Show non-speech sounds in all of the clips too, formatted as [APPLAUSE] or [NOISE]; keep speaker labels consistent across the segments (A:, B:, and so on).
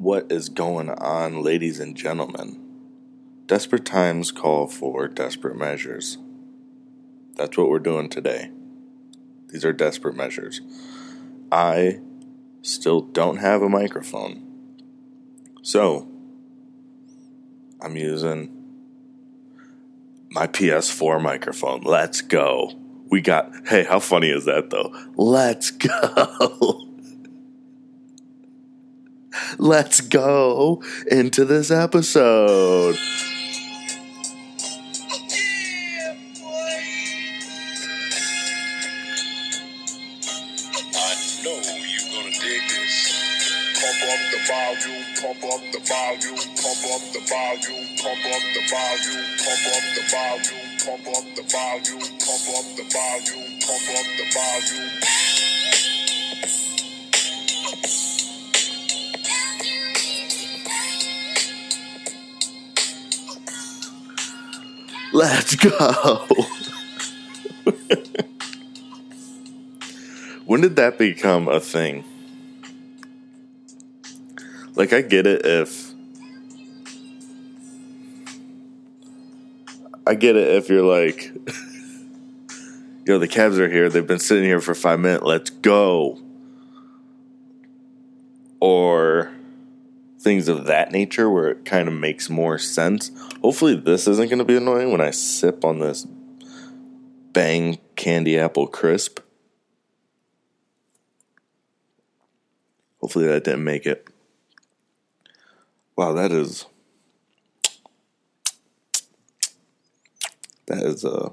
A: What is going on, ladies and gentlemen? Desperate times call for desperate measures. That's what we're doing today. These are desperate measures. I still don't have a microphone. So, I'm using my PS4 microphone. Let's go. We got, hey, how funny is that though? Let's [LAUGHS] go. Let's go into this episode.
B: Pump up the volume, pump up the volume.
A: Let's go. when did that become a thing? Like, I get it if. I get it if you're like, [LAUGHS] yo, the cabs are here. They've been sitting here for five minutes. Let's go. Or things of that nature where it kind of makes more sense. Hopefully, this isn't going to be annoying when I sip on this Bang Candy Apple Crisp. Hopefully, that didn't make it. Wow, that is. That is a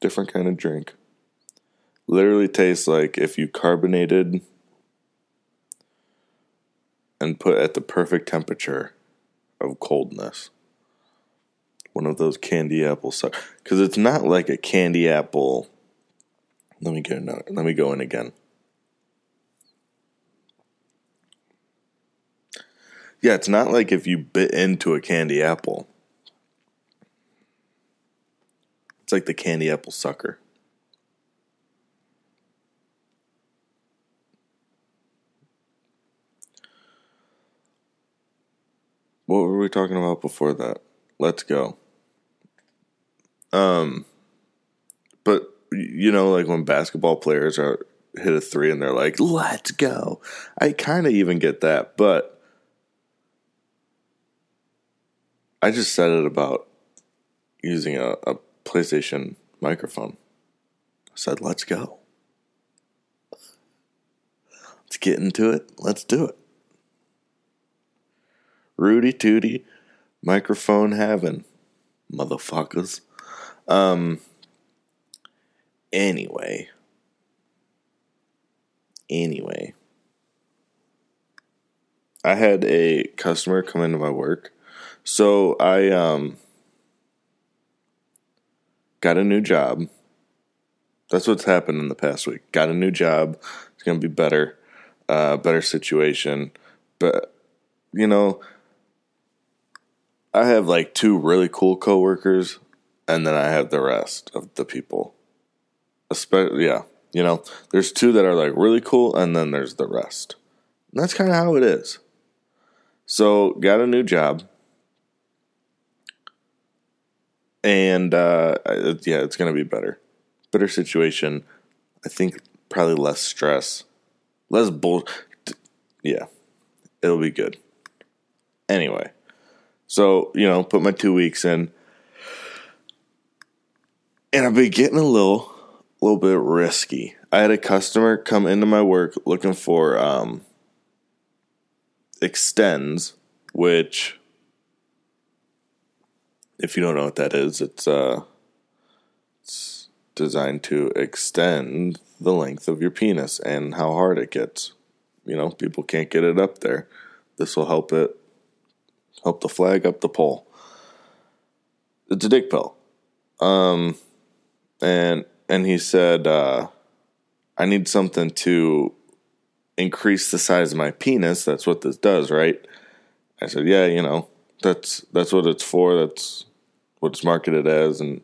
A: different kind of drink. Literally tastes like if you carbonated and put at the perfect temperature of coldness. One of those candy apple because it's not like a candy apple. Let me get another. Let me go in again. Yeah, it's not like if you bit into a candy apple. It's like the candy apple sucker. What were we talking about before that? Let's go. Um, but you know, like when basketball players are hit a three and they're like, "Let's go." I kind of even get that, but I just said it about using a, a PlayStation microphone. I said, "Let's go." Let's get into it. Let's do it. Rudy Tooty, microphone heaven, motherfuckers. Um. Anyway. Anyway. I had a customer come into my work. So I um got a new job. That's what's happened in the past week. Got a new job. It's gonna be better, uh, better situation. But you know, I have like two really cool coworkers, and then I have the rest of the people. Especially, yeah, you know, there's two that are like really cool, and then there's the rest. And that's kind of how it is. So, got a new job, and uh, yeah, it's gonna be better, better situation. I think probably less stress, less bull. Yeah, it'll be good. Anyway. So, you know, put my two weeks in. And I've been getting a little little bit risky. I had a customer come into my work looking for um Extenze, which if you don't know what that is, it's uh it's designed to extend the length of your penis and how hard it gets. You know, people can't get it up there. This will help it help the flag up the pole. It's a dick pill. Um, and and he said, uh, I need something to increase the size of my penis. That's what this does, right? I said, yeah, you know, that's that's what it's for. That's what it's marketed as. And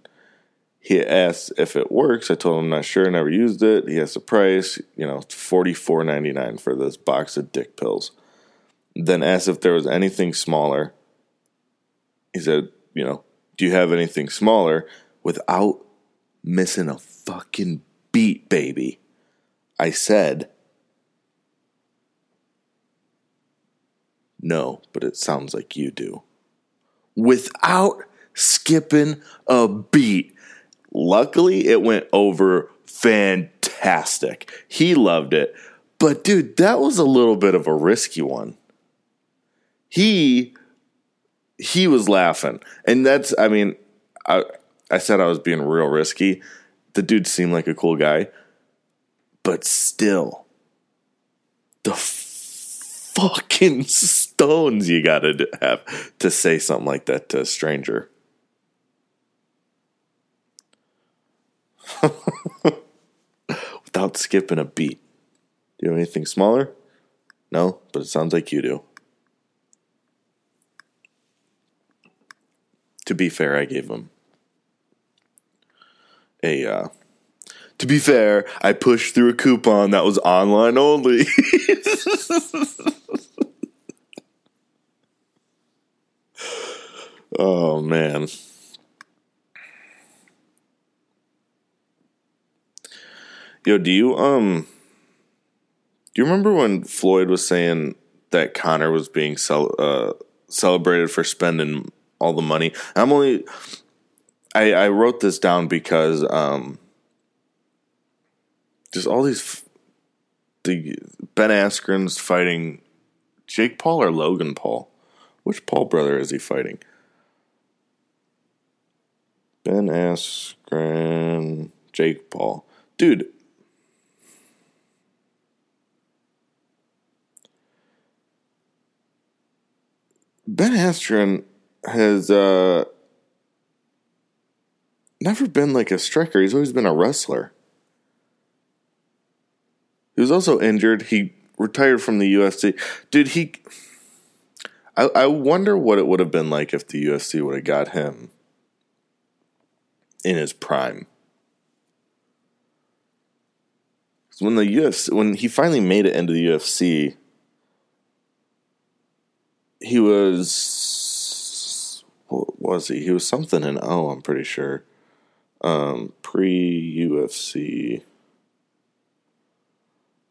A: he asked if it works. I told him I'm not sure. Never used it. He has the price. You know, forty four ninety nine for this box of dick pills. Then asked if there was anything smaller. He said, you know, do you have anything smaller without missing a fucking beat, baby? I said, no, but it sounds like you do. Without skipping a beat. Luckily, it went over fantastic. He loved it. But dude, that was a little bit of a risky one. He he was laughing. And that's I mean, I I said I was being real risky. The dude seemed like a cool guy. But still the fucking stones you got to have to say something like that to a stranger. [LAUGHS] Without skipping a beat. Do you have anything smaller? No, but it sounds like you do. To be fair, I gave him a. Uh, to be fair, I pushed through a coupon that was online only. [LAUGHS] oh man. Yo, do you um do you remember when Floyd was saying that Conor was being cel- uh, celebrated for spending all the money? I'm only I, I wrote this down because um just all these the Ben Askren's fighting Jake Paul or Logan Paul. Which Paul brother is he fighting? Ben Askren, Jake Paul. Dude, Ben Askren has uh, never been like a striker. He's always been a wrestler. He was also injured. He retired from the UFC. Dude, he. I, I wonder what it would have been like if the UFC would have got him in his prime. When the UFC, when he finally made it into the UFC, he was was he? He was something in O, I'm pretty sure. Um, pre UFC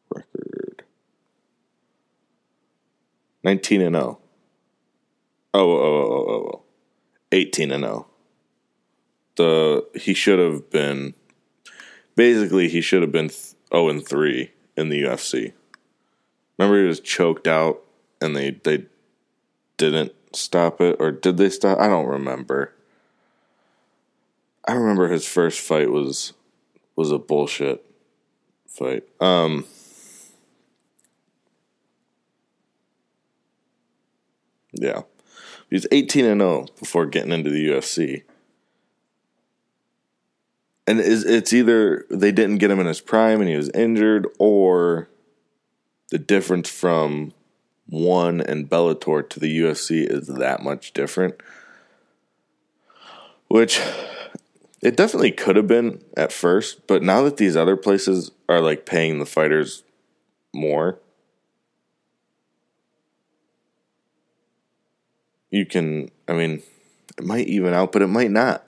A: record. 19 and 0. Oh, oh, oh, oh, oh. 18 and 0. The he should have been basically he should have been 0 and 3 in the UFC. Remember he was choked out and they they didn't stop it, or did they stop? I don't remember. I remember his first fight was was a bullshit fight. Um Yeah. He was 18 and 0 before getting into the UFC. And it's either they didn't get him in his prime and he was injured, or the difference from one and Bellator to the UFC is that much different. Which it definitely could have been at first, but now that these other places are like paying the fighters more, you can, I mean, it might even out, but it might not.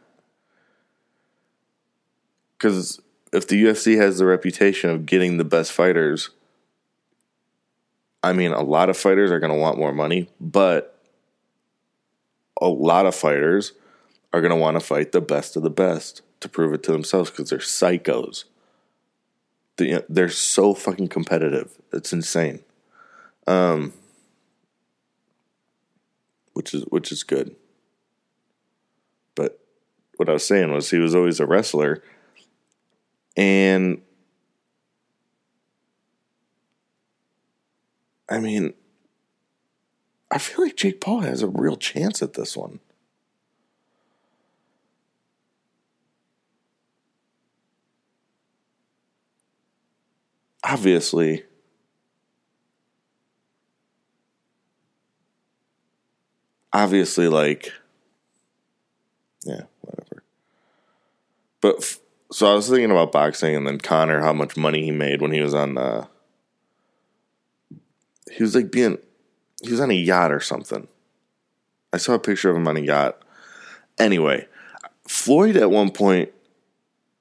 A: Because if the UFC has the reputation of getting the best fighters, I mean, a lot of fighters are going to want more money, but a lot of fighters are going to want to fight the best of the best to prove it to themselves because they're psychos. They're so fucking competitive. It's insane. Um, which is which is good. But what I was saying was he was always a wrestler, and I mean, I feel like Jake Paul has a real chance at this one. Obviously, obviously, like, yeah, whatever. But so I was thinking about boxing and then Conor, how much money he made when he was on uh, he was like being he was on a yacht or something. I saw a picture of him on a yacht. Anyway, Floyd at one point,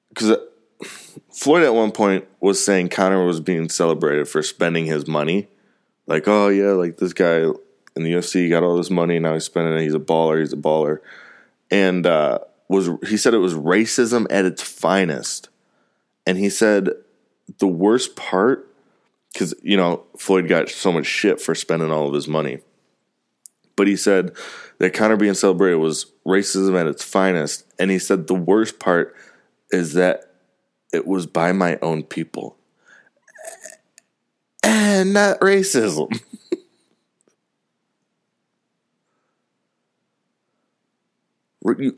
A: because [LAUGHS] Floyd at one point was saying Conor was being celebrated for spending his money. Like, oh yeah, like this guy in the UFC got all this money, now he's spending it. He's a baller. He's a baller, and uh, was he said it was racism at its finest, and he said the worst part because you know Floyd got so much shit for spending all of his money, but he said that Conor being celebrated was racism at its finest, and he said the worst part is that it was by my own people and not racism. [LAUGHS]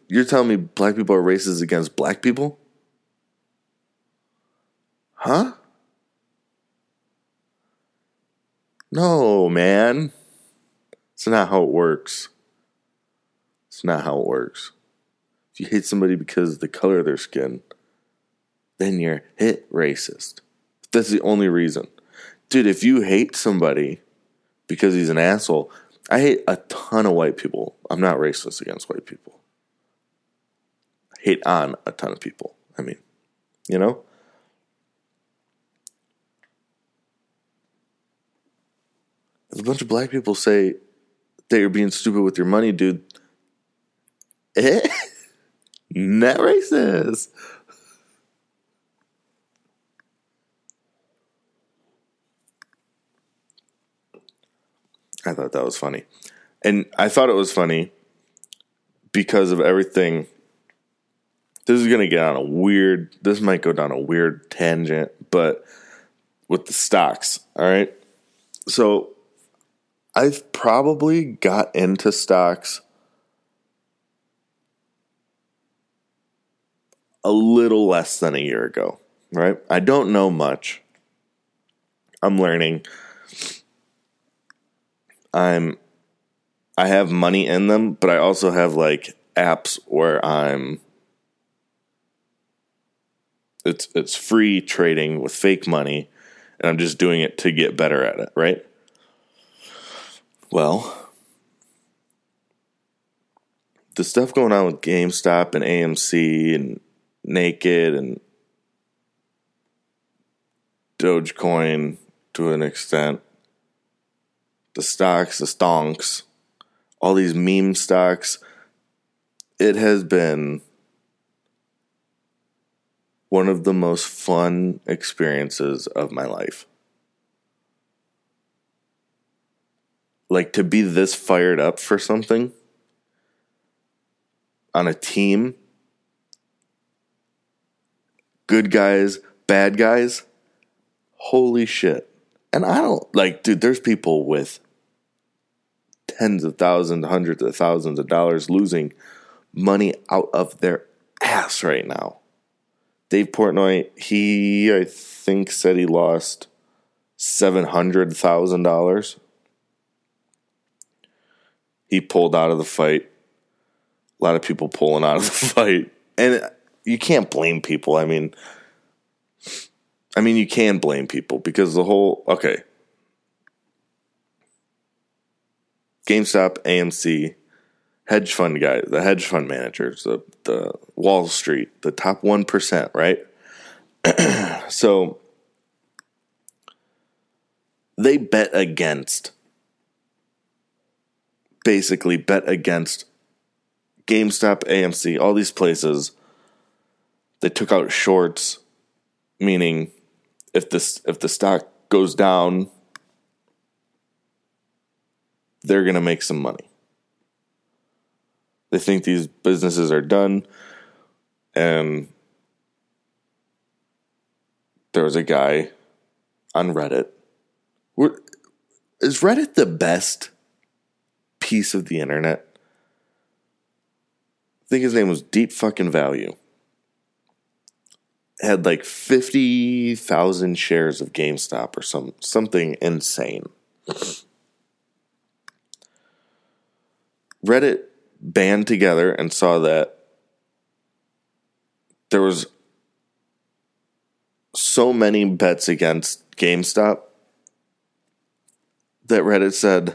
A: You're telling me black people are racist against black people? Huh? No, man. It's not how it works. It's not how it works. If you hate somebody because of the color of their skin, then you're hit racist. That's the only reason. Dude, if you hate somebody because he's an asshole, I hate a ton of white people. I'm not racist against white people hate on a ton of people. I mean, you know? If a bunch of black people say that you're being stupid with your money, dude, eh? [LAUGHS] Not racist. I thought that was funny. And I thought it was funny because of everything this is gonna get on a weird. This might go down a weird tangent, but with the stocks, all right. So I've probably got into stocks a little less than a year ago, right? I don't know much. I'm learning. I'm I have money in them, but I also have like apps where I'm it's it's free trading with fake money and I'm just doing it to get better at it, right? Well, the stuff going on with GameStop and AMC and Naked and Dogecoin to an extent, the stocks, the stonks, all these meme stocks, it has been one of the most fun experiences of my life. Like to be this fired up for something on a team, good guys, bad guys, holy shit. And I don't like, dude, there's people with tens of thousands, hundreds of thousands of dollars losing money out of their ass right now. Dave Portnoy, he I think said he lost seven hundred thousand dollars. He pulled out of the fight. A lot of people pulling out of the [LAUGHS] fight, and you can't blame people. I mean, I mean you can blame people because the whole okay. GameStop, AMC, hedge fund guys, the hedge fund managers, the the Wall Street, the top one percent, right? [CLEARS THROAT] so they bet against basically bet against GameStop, AMC, all these places. They took out shorts, meaning if this if the stock goes down, they're gonna make some money. They think these businesses are done. And there was a guy on Reddit. Is Reddit the best piece of the internet? I think his name was Deep Fucking Value. Had like 50,000 shares of GameStop or some something insane. Reddit band together and saw that there was so many bets against GameStop that Reddit said,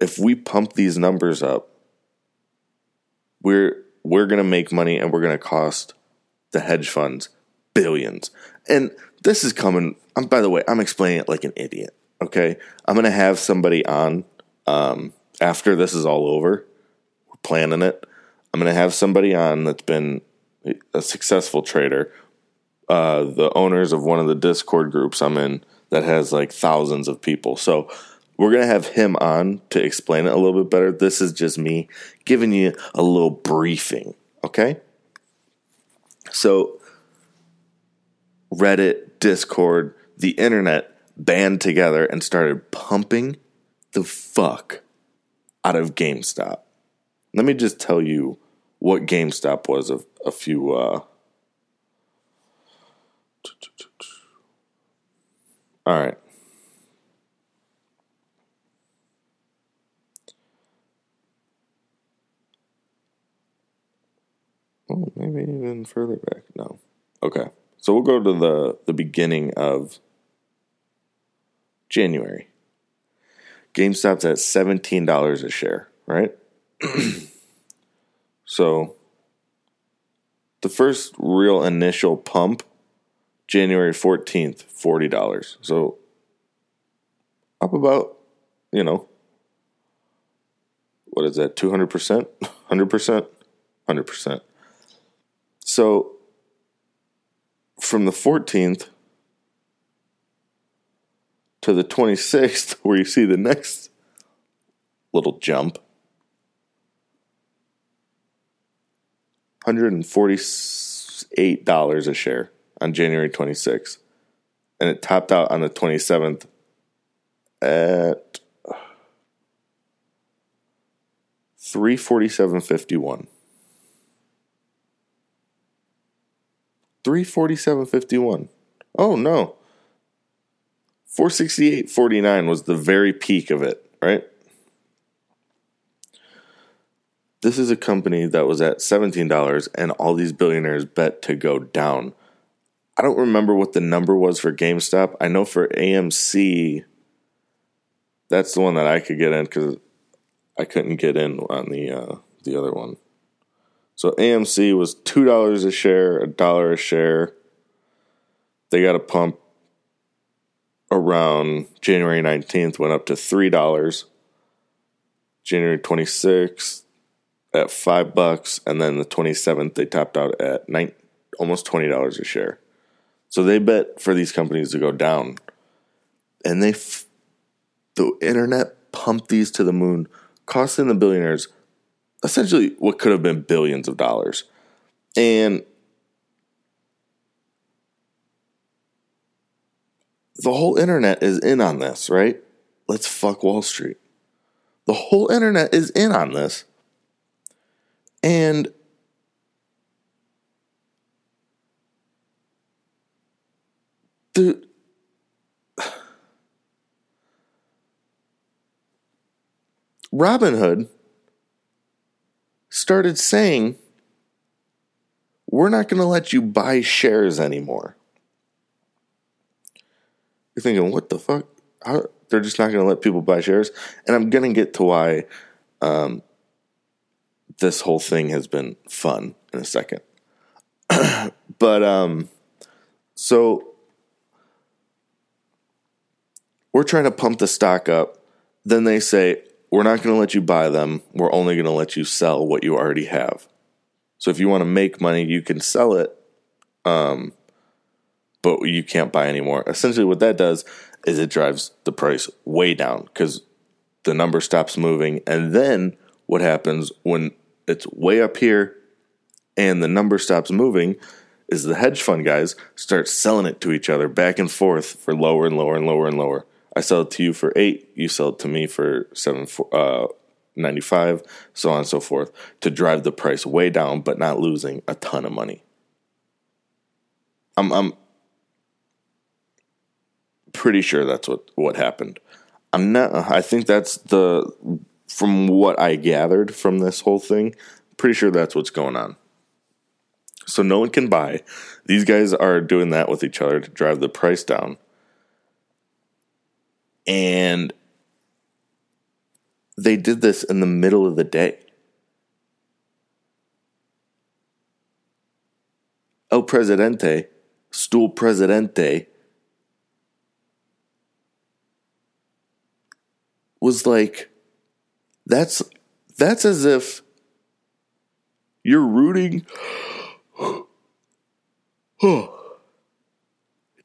A: if we pump these numbers up, we're we're going to make money and we're going to cost the hedge funds billions. And this is coming. I'm by the way, I'm explaining it like an idiot. Okay, I'm going to have somebody on um, after this is all over. We're planning it. I'm going to have somebody on that's been a successful trader. Uh, the owners of one of the Discord groups I'm in that has like thousands of people. So we're going to have him on to explain it a little bit better. This is just me giving you a little briefing, okay? So, Reddit, Discord, the internet band together and started pumping the fuck out of GameStop. Let me just tell you what GameStop was a, a few uh All right. Oh, maybe even further back. No. Okay. So we'll go to the the beginning of January. GameStop's at $17 a share, right? [CLEARS THROAT] so the first real initial pump January 14th, $40. So up about, you know, what is that, 200%? 100%? 100%. So from the 14th to the 26th, [LAUGHS] where you see the next little jump, $148 a share on January 26th. And it topped out on the 27th at 347.51. 347.51. Oh no. 468.49 was the very peak of it, right? This is a company that was at $17 and all these billionaires bet to go down. I don't remember what the number was for GameStop. I know for AMC, that's the one that I could get in because I couldn't get in on the uh, the other one. So AMC was two dollars a share, a dollar a share. They got a pump around January nineteenth, went up to three dollars. January twenty sixth at five bucks, and then the twenty seventh they topped out at nine, almost twenty dollars a share. So they bet for these companies to go down, and they, f- the internet pumped these to the moon, costing the billionaires essentially what could have been billions of dollars, and the whole internet is in on this, right? Let's fuck Wall Street. The whole internet is in on this. And the [SIGHS] Robinhood started saying, We're not going to let you buy shares anymore. You're thinking, What the fuck? How? They're just not going to let people buy shares? And I'm going to get to why um, this whole thing has been fun in a second. [CLEARS THROAT] but, um, so we're trying to pump the stock up. Then they say, we're not going to let you buy them. We're only going to let you sell what you already have. So if you want to make money, you can sell it, um, but you can't buy anymore. Essentially, what that does is it drives the price way down because the number stops moving. And then what happens when it's way up here and the number stops moving is the hedge fund guys start selling it to each other back and forth for lower and lower and lower and lower. I sell it to you for eight, you sell it to me for seven uh, ninety five, so on and so forth, to drive the price way down, but not losing a ton of money. I'm I'm pretty sure that's what what happened. I'm not. I think that's the from what I gathered from this whole thing. Pretty sure that's what's going on. So no one can buy. These guys are doing that with each other to drive the price down. And they did this in the middle of the day. El Presidente, Stool Presidente, was like, that's that's as if you're rooting. [GASPS] it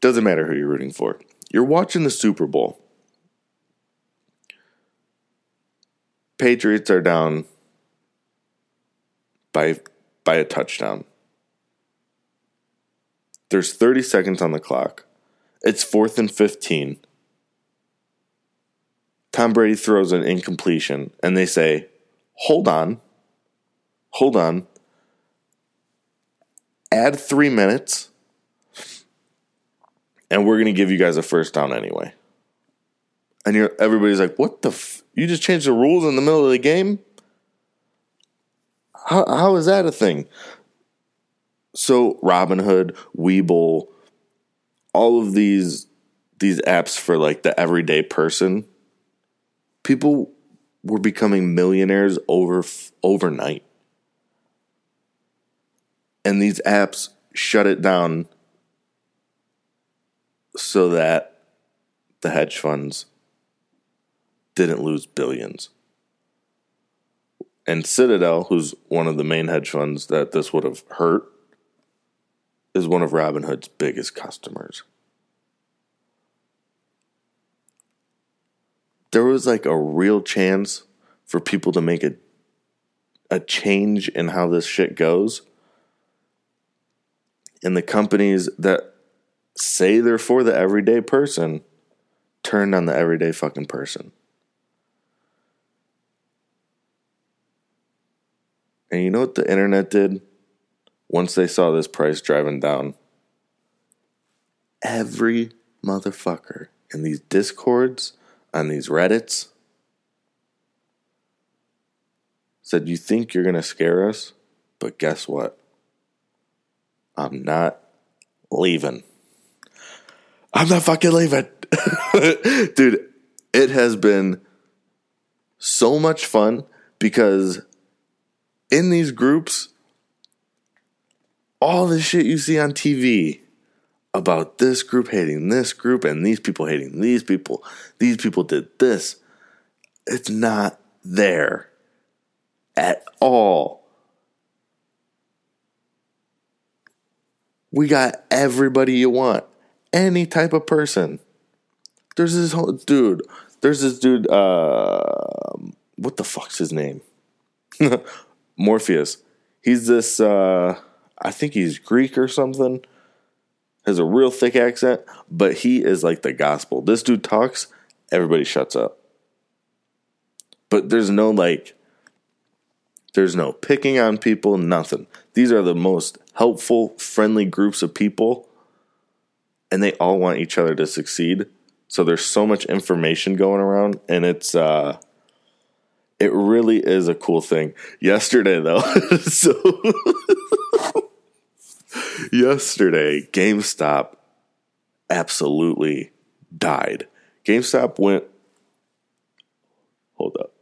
A: doesn't matter who you're rooting for. You're watching the Super Bowl. Patriots are down by by a touchdown. There's 30 seconds on the clock. It's fourth and 15. Tom Brady throws an incompletion, and they say, Hold on. Hold on. Add three minutes, and we're going to give you guys a first down anyway. And you're, everybody's like, What the? F- you just changed the rules in the middle of the game? How, how is that a thing? So Robinhood, Webull, all of these these apps for like the everyday person, people were becoming millionaires over overnight. And these apps shut it down so that the hedge funds didn't lose billions. And Citadel, who's one of the main hedge funds that this would have hurt, is one of Robinhood's biggest customers. There was like a real chance for people to make a a change in how this shit goes. And the companies that say they're for the everyday person turned on the everyday fucking person. And you know what the internet did? once they saw this price driving down, every motherfucker in these discords, on these Reddits, said, You think you're going to scare us? But guess what? I'm not leaving. I'm not fucking leaving. [LAUGHS] Dude, it has been so much fun because in these groups, all the shit you see on TV about this group hating this group and these people hating these people, these people did this. It's not there at all. We got everybody you want, any type of person. There's this whole dude. There's this dude. Uh, what the fuck's his name? [LAUGHS] Morpheus. He's this. Uh, I think he's Greek or something. Has a real thick accent, but he is like the gospel. This dude talks, everybody shuts up. But there's no like there's no picking on people, nothing. These are the most helpful, friendly groups of people and they all want each other to succeed. So there's so much information going around and it's uh it really is a cool thing. Yesterday though, [LAUGHS] so yesterday, GameStop absolutely died. GameStop went. Hold up.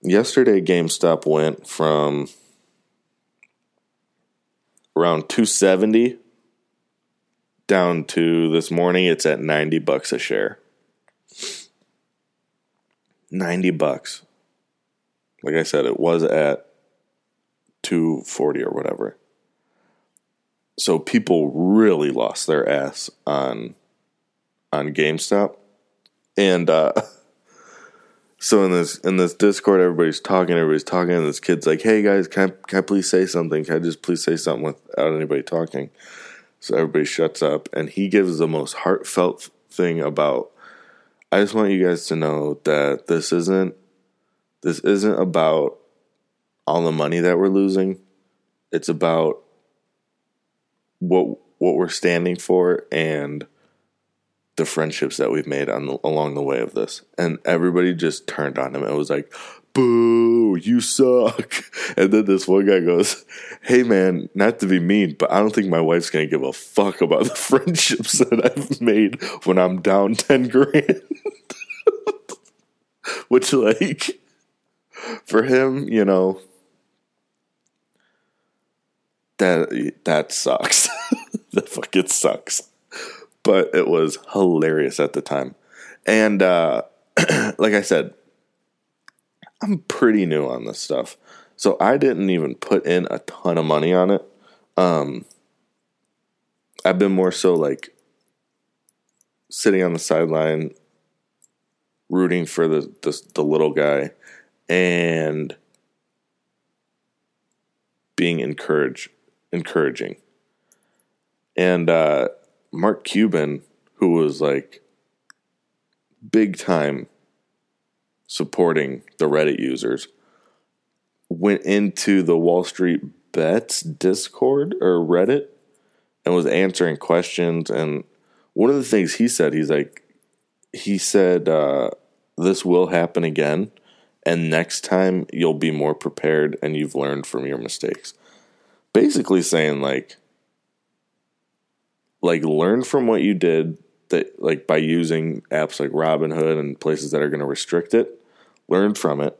A: Yesterday, GameStop went from around 270 down to this morning it's at 90 bucks a share. 90 bucks. Like I said, it was at 240 or whatever. So people really lost their ass on on GameStop. And uh [LAUGHS] so in this in this Discord everybody's talking, everybody's talking, and this kid's like, Hey guys, can I can I please say something? Can I just please say something without anybody talking? So everybody shuts up and he gives the most heartfelt thing about I just want you guys to know that this isn't this isn't about all the money that we're losing. It's about what what we're standing for and the friendships that we've made on the, along the way of this. And everybody just turned on him. It was like, boo, you suck. [LAUGHS] And then this one guy goes, hey man, not to be mean, but I don't think my wife's going to give a fuck about the [LAUGHS] friendships that I've made when I'm down 10 grand. [LAUGHS] Which, like, for him, you know, that that sucks. that fucking sucks. But it was hilarious at the time. And uh [CLEARS THROAT] like I said, I'm pretty new on this stuff. So I didn't even put in a ton of money on it. Um I've been more so like sitting on the sideline rooting for the the, the little guy and being encouraged encouraging. And uh, Mark Cuban, who was like big time supporting the Reddit users, went into the Wall Street Bets Discord or Reddit and was answering questions. And one of the things he said, he's like, he said, uh, this will happen again. And next time you'll be more prepared and you've learned from your mistakes basically saying like like learn from what you did that like by using apps like Robinhood and places that are going to restrict it, learn from it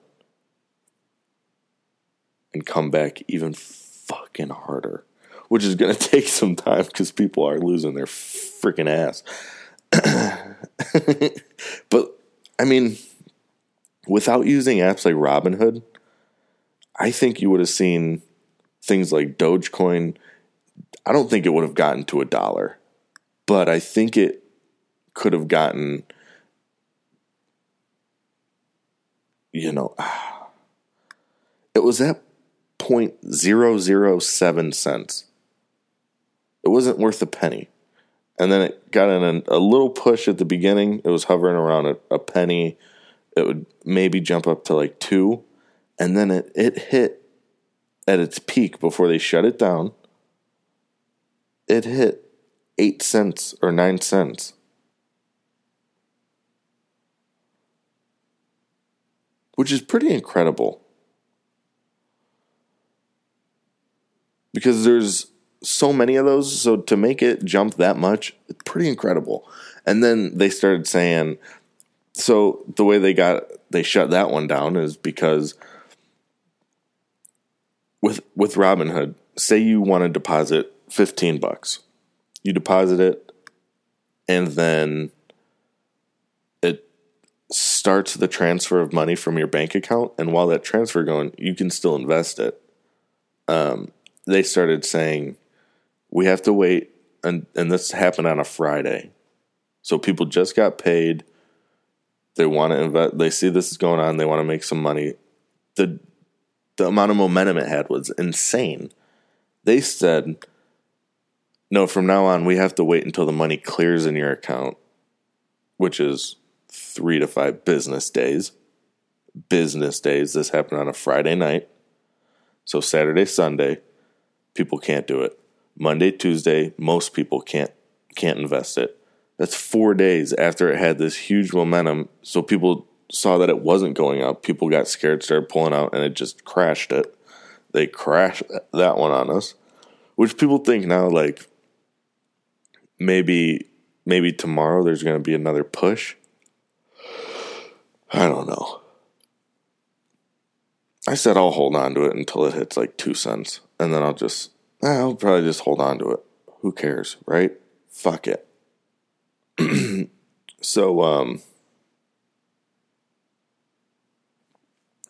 A: and come back even fucking harder, which is going [LAUGHS] to take some time cuz people are losing their freaking ass. [LAUGHS] but I mean without using apps like Robinhood, I think you would have seen things like Dogecoin, I don't think it would have gotten to a dollar, but I think it could have gotten, you know, ah. it was at 0.007 cents. It wasn't worth a penny. And then it got in a, a little push at the beginning. It was hovering around a, a penny. It would maybe jump up to like two. And then it, it hit at its peak before they shut it down, it hit 8 cents or 9 cents. Which is pretty incredible. Because there's so many of those, so to make it jump that much, it's pretty incredible. And then they started saying, so the way they got they shut that one down is because with with Robinhood, say you want to deposit 15 bucks. You deposit it and then starts the transfer of money from your bank account and while that transfer going, you can still invest it. Um, they started saying we have to wait and and this happened on a Friday. So people just got paid. They want to invest they see this is going on, they want to make some money. The the amount of momentum it had was insane. They said, no, from now on, we have to wait until the money clears in your account, which is three to five business days. Business days. This happened on a Friday night. So Saturday, Sunday, people can't do it. Monday, Tuesday, most people can't can't invest it. That's four days after it had this huge momentum. So people saw that it wasn't going up, people got scared, started pulling out, and it just crashed it. They crashed that one on us, which people think now like maybe maybe tomorrow there's going to be another push. I don't know. I said I'll hold on to it until it hits like two cents, and then I'll just eh, I'll probably just hold on to it. Who cares, right? Fuck it. [CLEARS THROAT] so um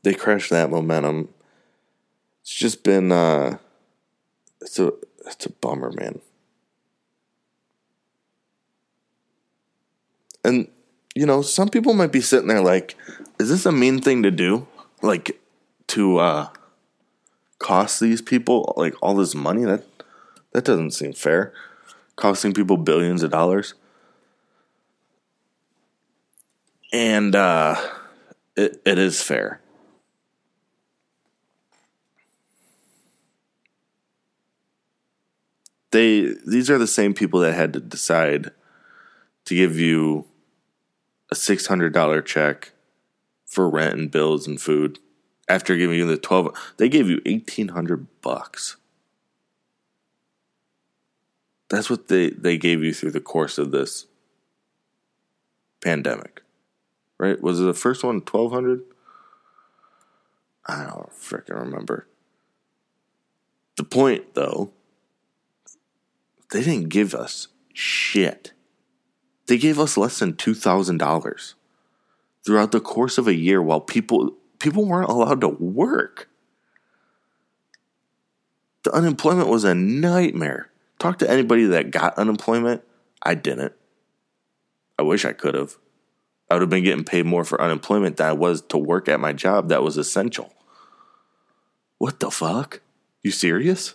A: they crashed that momentum. It's just been uh it's a it's a bummer, man. And you know, some people might be sitting there like, is this a mean thing to do? Like to uh cost these people like all this money? That that doesn't seem fair. Costing people billions of dollars. And uh it, it is fair. they these are the same people that had to decide to give you a six hundred dollar check for rent and bills and food after giving you the 12 they gave you 1800 bucks. That's what they they gave you through the course of this pandemic right? Was it the first one 1200 i don't freaking remember. The point though they didn't give us shit they gave us less than $2000 throughout the course of a year while people people weren't allowed to work. The unemployment was a nightmare. Talk to anybody that got unemployment. I didn't. I wish I could have. I would have been getting paid more for unemployment than I was to work at my job that was essential. What the fuck? You serious?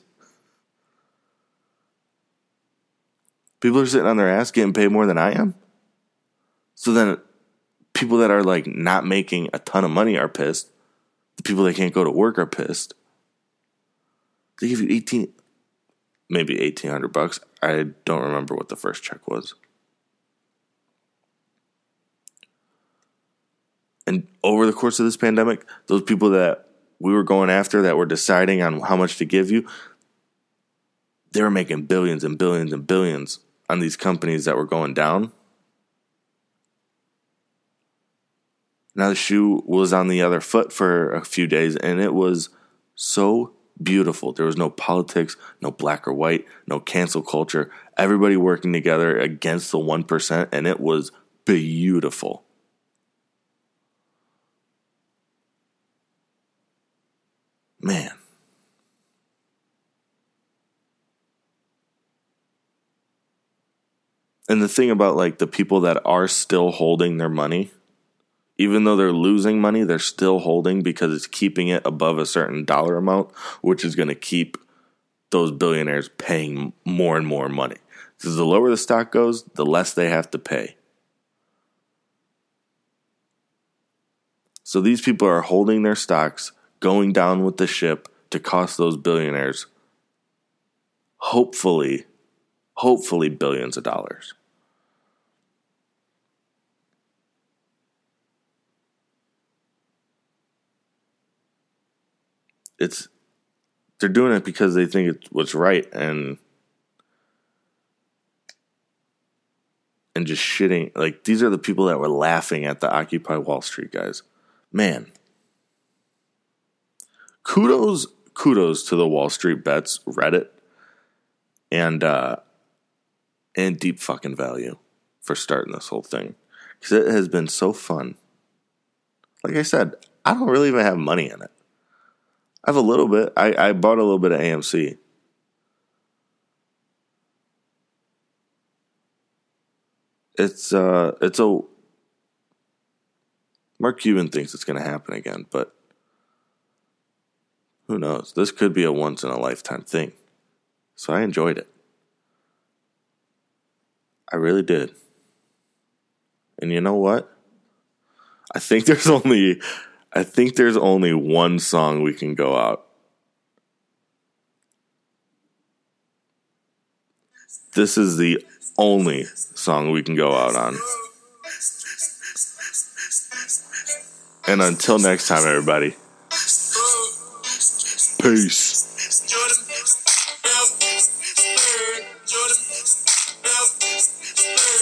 A: People are sitting on their ass getting paid more than I am? So then people that are like not making a ton of money are pissed. The people that can't go to work are pissed. They give you 18 maybe 1800 bucks. I don't remember what the first check was. And over the course of this pandemic, those people that we were going after that were deciding on how much to give you, they were making billions and billions and billions on these companies that were going down. Now the shoe was on the other foot for a few days and it was so beautiful. There was no politics, no black or white, no cancel culture. Everybody working together against the 1% and it was beautiful. Man. And the thing about like the people that are still holding their money even though they're losing money, they're still holding because it's keeping it above a certain dollar amount, which is going to keep those billionaires paying more and more money. Because the lower the stock goes, the less they have to pay. So these people are holding their stocks, going down with the ship to cost those billionaires, hopefully, hopefully billions of dollars. it's they're doing it because they think it's what's right and and just shitting like these are the people that were laughing at the occupy wall street guys man kudos kudos to the wall street bets reddit and uh and deep fucking value for starting this whole thing because it has been so fun like i said i don't really even have money in it I have a little bit. I, I bought a little bit of AMC. It's uh it's a Mark Cuban thinks it's gonna happen again, but who knows? This could be a once in a lifetime thing. So I enjoyed it. I really did. And you know what? I think [LAUGHS] there's only I think there's only one song we can go out. This is the only song we can go out on. And until next time, everybody. Peace.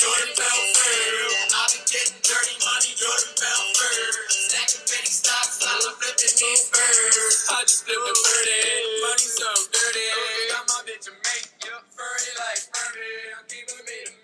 B: Jordan Belfort. I be getting dirty money, Jordan Belfort. Stacking penny stocks while I'm flipping these birds. I just flipped a birdie, money so dirty. Got my bitch a mate, yep, furry like Bernie. I'm keeping me